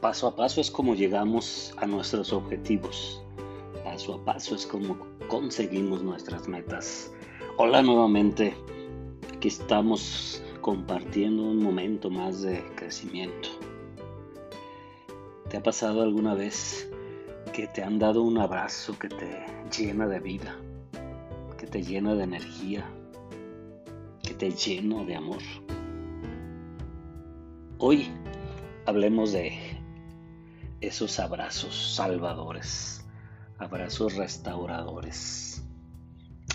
Paso a paso es como llegamos a nuestros objetivos. Paso a paso es como conseguimos nuestras metas. Hola nuevamente. Aquí estamos compartiendo un momento más de crecimiento. ¿Te ha pasado alguna vez que te han dado un abrazo que te llena de vida, que te llena de energía, que te llena de amor? Hoy hablemos de esos abrazos salvadores, abrazos restauradores,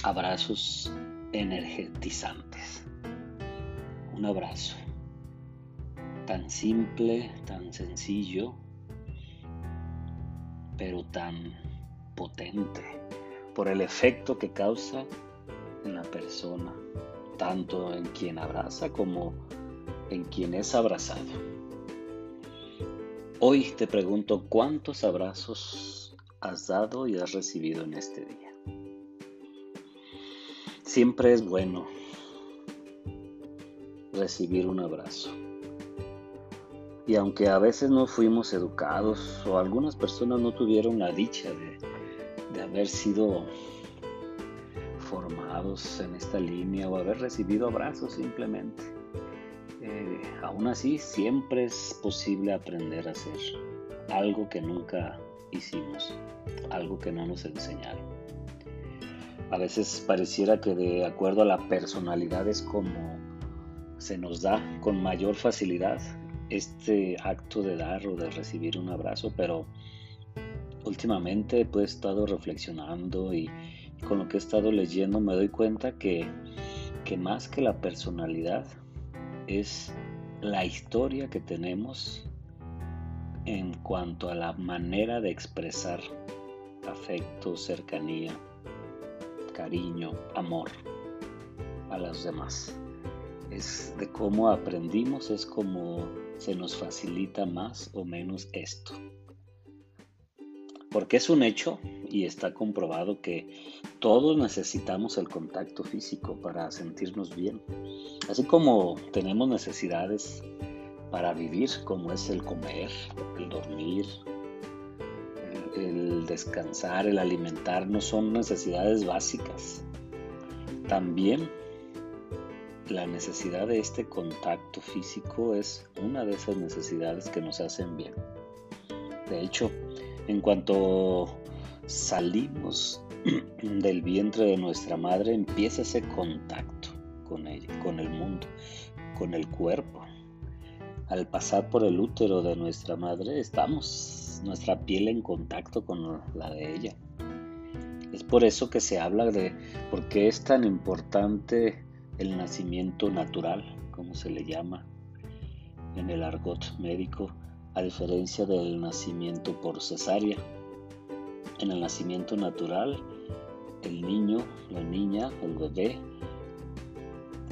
abrazos energetizantes. Un abrazo tan simple, tan sencillo, pero tan potente por el efecto que causa en la persona, tanto en quien abraza como en quien es abrazado. Hoy te pregunto cuántos abrazos has dado y has recibido en este día. Siempre es bueno recibir un abrazo. Y aunque a veces no fuimos educados o algunas personas no tuvieron la dicha de, de haber sido formados en esta línea o haber recibido abrazos simplemente, eh, aún así siempre es posible aprender a hacer algo que nunca hicimos, algo que no nos enseñaron. A veces pareciera que de acuerdo a la personalidad es como se nos da con mayor facilidad este acto de dar o de recibir un abrazo, pero últimamente pues, he estado reflexionando y con lo que he estado leyendo me doy cuenta que, que más que la personalidad, es la historia que tenemos en cuanto a la manera de expresar afecto, cercanía, cariño, amor a los demás. Es de cómo aprendimos, es como se nos facilita más o menos esto. Porque es un hecho y está comprobado que todos necesitamos el contacto físico para sentirnos bien. Así como tenemos necesidades para vivir, como es el comer, el dormir, el, descansar, el alimentarnos, son necesidades básicas. También la necesidad de este contacto físico es una de esas necesidades que nos hacen bien. De hecho, en cuanto salimos del vientre de nuestra madre, empieza ese contacto con con el mundo, con el cuerpo. Al pasar por el útero de nuestra madre, estamos nuestra piel en contacto con la de ella. Es por eso que se habla de por qué es tan importante el nacimiento natural, como se le llama en el argot médico, a diferencia del nacimiento por cesárea. En el nacimiento natural, el niño, la niña, el bebé,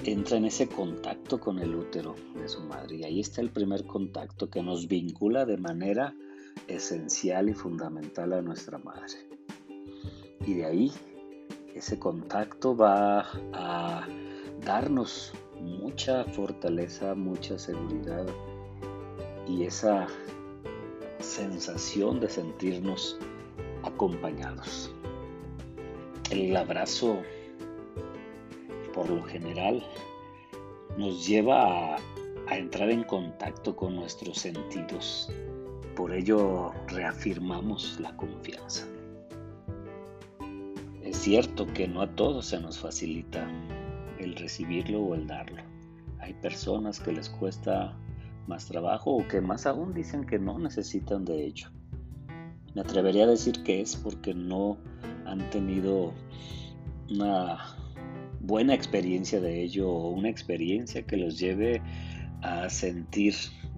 entra en ese contacto con el útero de su madre. Y ahí está el primer contacto que nos vincula de manera esencial y fundamental a nuestra madre. Y de ahí ese contacto va a darnos mucha fortaleza, mucha seguridad, y esa sensación de sentirnos acompañados. El abrazo, por lo general, nos lleva a, entrar en contacto con nuestros sentidos. Por ello reafirmamos la confianza. Es cierto que no a todos se nos facilita el recibirlo o el darlo. Hay personas que les cuesta más trabajo o que más aún dicen que no necesitan de ello. Me atrevería a decir que es porque no han tenido una buena experiencia de ello o una experiencia que los lleve a sentir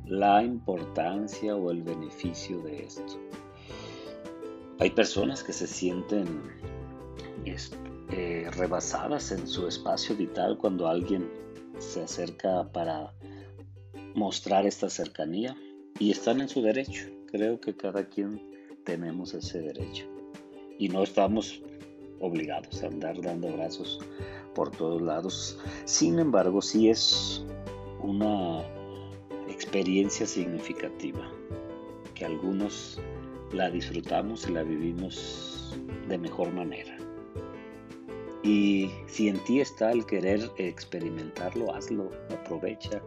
la importancia o el beneficio de esto. Hay personas que se sienten eh, rebasadas en su espacio vital cuando alguien se acerca para mostrar esta cercanía y están en su derecho. Creo que cada quien tenemos ese derecho y no estamos obligados a andar dando abrazos por todos lados. Sin embargo, sí es una experiencia significativa que algunos la disfrutamos y la vivimos de mejor manera. Y si en ti está el querer experimentarlo, hazlo, aprovecha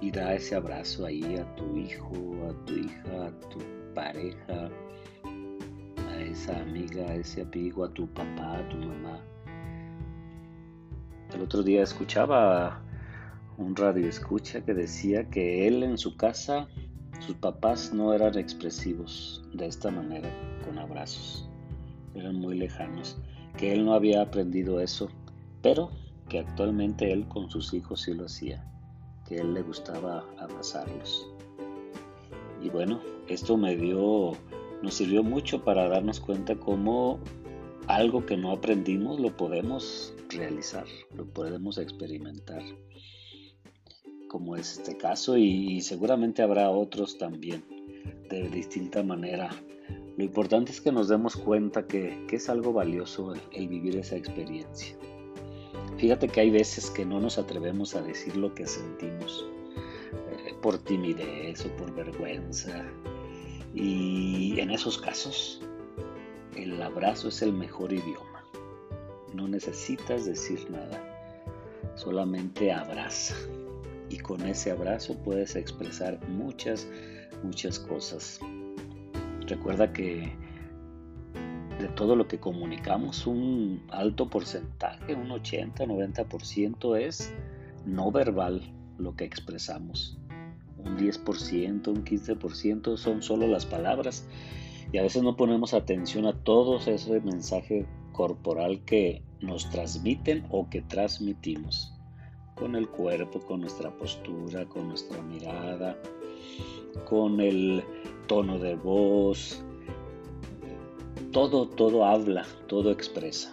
y da ese abrazo ahí a tu hijo, a tu hija, a tu pareja, a esa amiga, a ese amigo, a tu papá, a tu mamá. El otro día escuchaba un radio escucha que decía que él en su casa, sus papás no eran expresivos de esta manera, con abrazos, eran muy lejanos, que él no había aprendido eso, pero que actualmente él con sus hijos sí lo hacía, que él le gustaba abrazarlos. Y bueno, esto me dio, nos sirvió mucho para darnos cuenta cómo algo que no aprendimos lo podemos realizar, lo podemos experimentar como es este caso y, seguramente habrá otros también de distinta manera. Lo importante es que nos demos cuenta que, es algo valioso el, vivir esa experiencia. Fíjate que hay veces que no nos atrevemos a decir lo que sentimos eh, por timidez o por vergüenza. Y en esos casos, el abrazo es el mejor idioma. No necesitas decir nada, solamente abraza y con ese abrazo puedes expresar muchas, muchas cosas. Recuerda que de todo lo que comunicamos, un alto porcentaje, un 80-90% es no verbal lo que expresamos. Un 10%, un 15% son solo las palabras y a veces no ponemos atención a todo ese mensaje corporal que nos transmiten o que transmitimos con el cuerpo, con nuestra postura, con nuestra mirada, con el tono de voz. Todo, todo habla, todo expresa.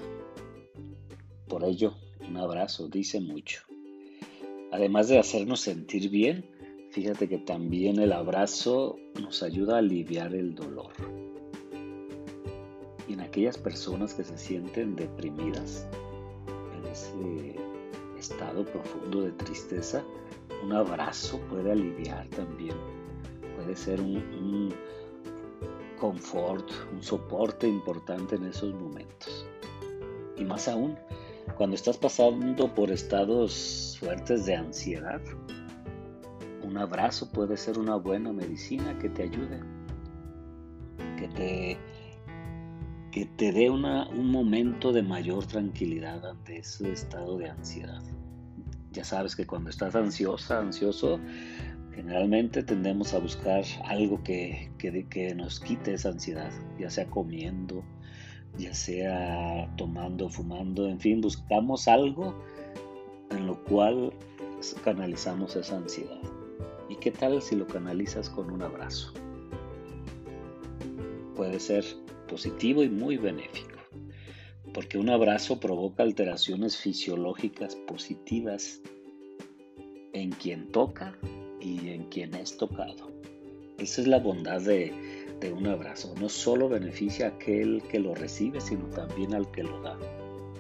Por ello, un abrazo dice mucho. Además de hacernos sentir bien, fíjate que también el abrazo nos ayuda a aliviar el dolor. Y en aquellas personas que se sienten deprimidas, en ese estado profundo de tristeza, un abrazo puede aliviar también. Puede ser un, confort, un soporte importante en esos momentos. Y más aún, cuando estás pasando por estados fuertes de ansiedad, un abrazo puede ser una buena medicina que te ayude, que te que te dé un momento de mayor tranquilidad ante ese estado de ansiedad. Ya sabes que cuando estás ansiosa, ansioso, generalmente tendemos a buscar algo que, que, nos quite esa ansiedad, ya sea comiendo, ya sea tomando, fumando, en fin, buscamos algo en lo cual canalizamos esa ansiedad. ¿Y qué tal si lo canalizas con un abrazo? Puede ser positivo y muy benéfico, porque un abrazo provoca alteraciones fisiológicas positivas en quien toca y en quien es tocado. Esa es la bondad de, un abrazo. No solo beneficia a aquel que lo recibe, sino también al que lo da.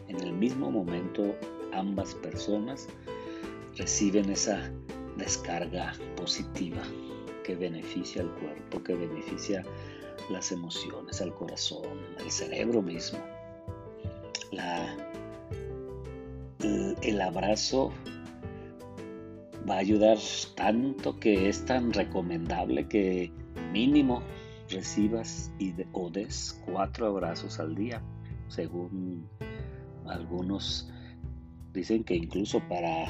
En el mismo momento, ambas personas reciben esa descarga positiva que beneficia al cuerpo, que beneficia las emociones, al corazón, al cerebro mismo. el, abrazo va a ayudar tanto que es tan recomendable que mínimo recibas y o des cuatro abrazos al día, según algunos dicen que incluso para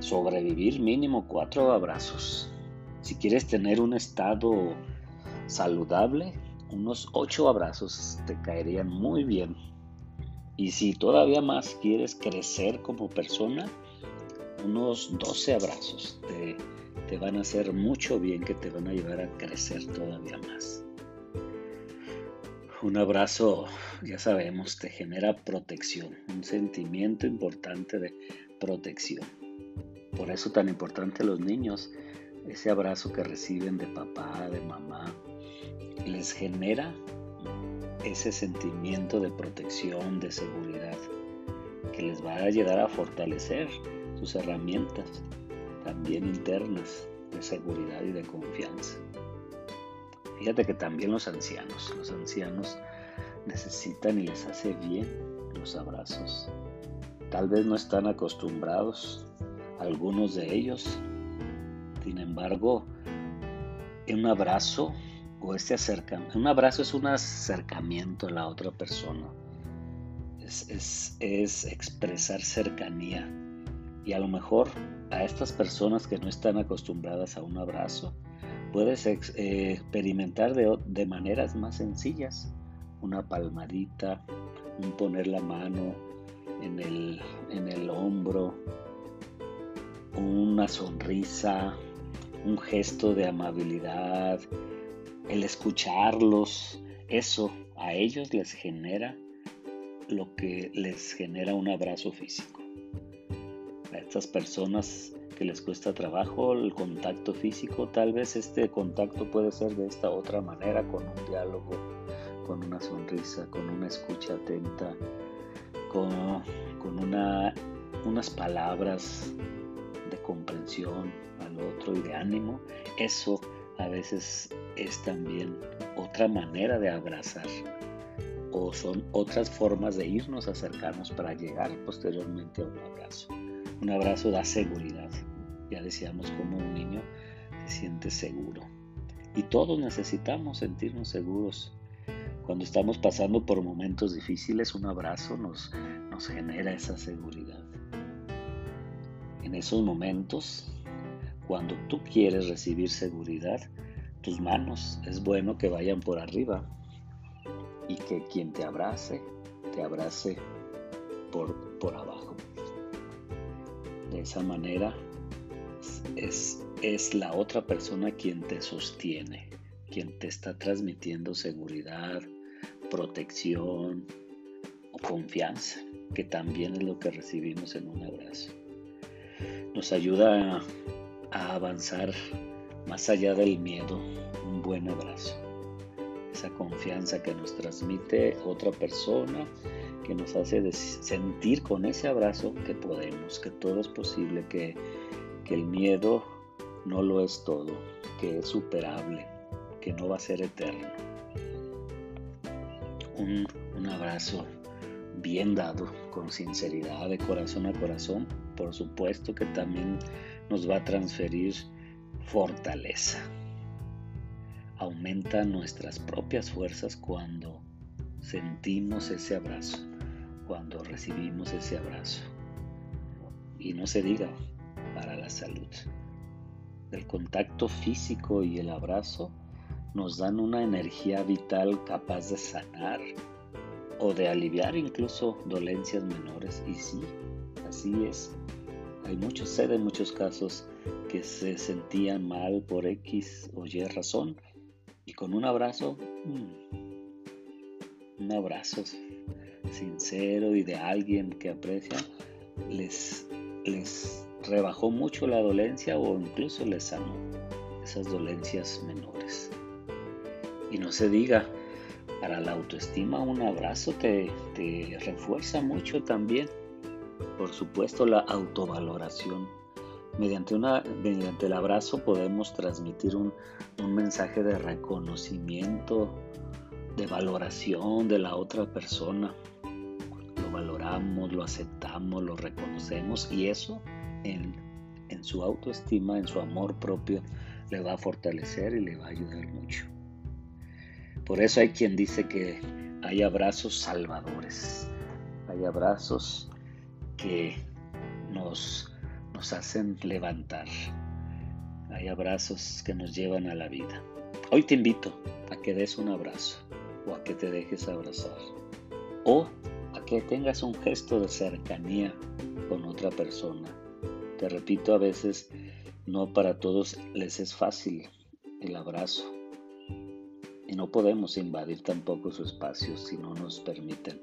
sobrevivir mínimo cuatro abrazos. Si quieres tener un estado saludable, unos ocho abrazos te caerían muy bien. Y si todavía más quieres crecer como persona, unos 12 abrazos te, te van a hacer mucho bien, que te van a ayudar a crecer todavía más. Un abrazo, ya sabemos, te genera protección, un sentimiento importante de protección. Por eso tan importante los niños, ese abrazo que reciben de papá, de mamá, les genera ese sentimiento de protección, de seguridad, que les va a ayudar a fortalecer sus herramientas, también internas, de seguridad y de confianza. Fíjate que también los ancianos, los ancianos necesitan y les hace bien los abrazos. Tal vez no están acostumbrados, algunos de ellos. Sin embargo, un abrazo o este acercamiento, un abrazo es un acercamiento a la otra persona. Es, es expresar cercanía. Y a lo mejor a estas personas que no están acostumbradas a un abrazo, puedes eh, experimentar de, de, maneras más sencillas. Una palmadita, un poner la mano en el, en el hombro, una sonrisa, un gesto de amabilidad, el escucharlos, eso a ellos les genera lo que les genera un abrazo físico. Estas personas que les cuesta trabajo el contacto físico, tal vez este contacto puede ser de esta otra manera, con un diálogo, con una sonrisa, con una escucha atenta, con, con una, unas palabras de comprensión al otro y de ánimo. Eso a veces es también otra manera de abrazar o son otras formas de irnos acercarnos para llegar posteriormente a un abrazo. Un abrazo da seguridad. Ya decíamos como un niño se siente seguro. Y todos necesitamos sentirnos seguros. Cuando estamos pasando por momentos difíciles, un abrazo nos, nos genera esa seguridad. En esos momentos, cuando tú quieres recibir seguridad, tus manos es bueno que vayan por arriba y que quien te abrace, te abrace por, por abajo. De esa manera es, es la otra persona quien te sostiene, quien te está transmitiendo seguridad, protección o confianza, que también es lo que recibimos en un abrazo. Nos ayuda a, a avanzar más allá del miedo, un buen abrazo. Esa confianza que nos transmite otra persona, que nos hace sentir con ese abrazo que podemos, que todo es posible, que, el miedo no lo es todo, que es superable, que no va a ser eterno. Un, un abrazo bien dado, con sinceridad, de corazón a corazón, por supuesto que también nos va a transferir fortaleza. Aumenta nuestras propias fuerzas cuando sentimos ese abrazo, cuando recibimos ese abrazo. Y no se diga para la salud. El contacto físico y el abrazo nos dan una energía vital capaz de sanar o de aliviar incluso dolencias menores. Y sí, así es. Hay muchos, sé de muchos casos que se sentían mal por X o Y razón y con un abrazo, mm, un abrazo sincero y de alguien que aprecia, les, les rebajó mucho la dolencia o incluso les sanó esas dolencias menores. Y no se diga, para la autoestima un abrazo te, te refuerza mucho también. Por supuesto, la autovaloración Mediante, una, mediante el abrazo podemos transmitir un, un mensaje de reconocimiento, de valoración de la otra persona. Lo valoramos, lo aceptamos, lo reconocemos y eso en, en su autoestima, en su amor propio, le va a fortalecer y le va a ayudar mucho. Por eso hay quien dice que hay abrazos salvadores, hay abrazos que nos nos hacen levantar. Hay abrazos que nos llevan a la vida. Hoy te invito a que des un abrazo o a que te dejes abrazar o a que tengas un gesto de cercanía con otra persona. Te repito, a veces no para todos les es fácil el abrazo y no podemos invadir tampoco su espacio si no nos permiten,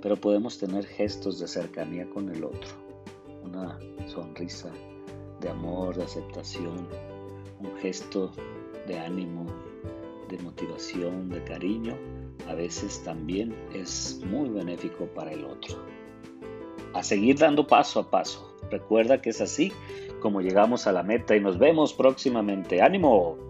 pero podemos tener gestos de cercanía con el otro sonrisa de amor, de aceptación, un gesto de ánimo, de motivación, de cariño, a veces también es muy benéfico para el otro. A seguir dando paso a paso. Recuerda que es así como llegamos a la meta y nos vemos próximamente. ¡Ánimo!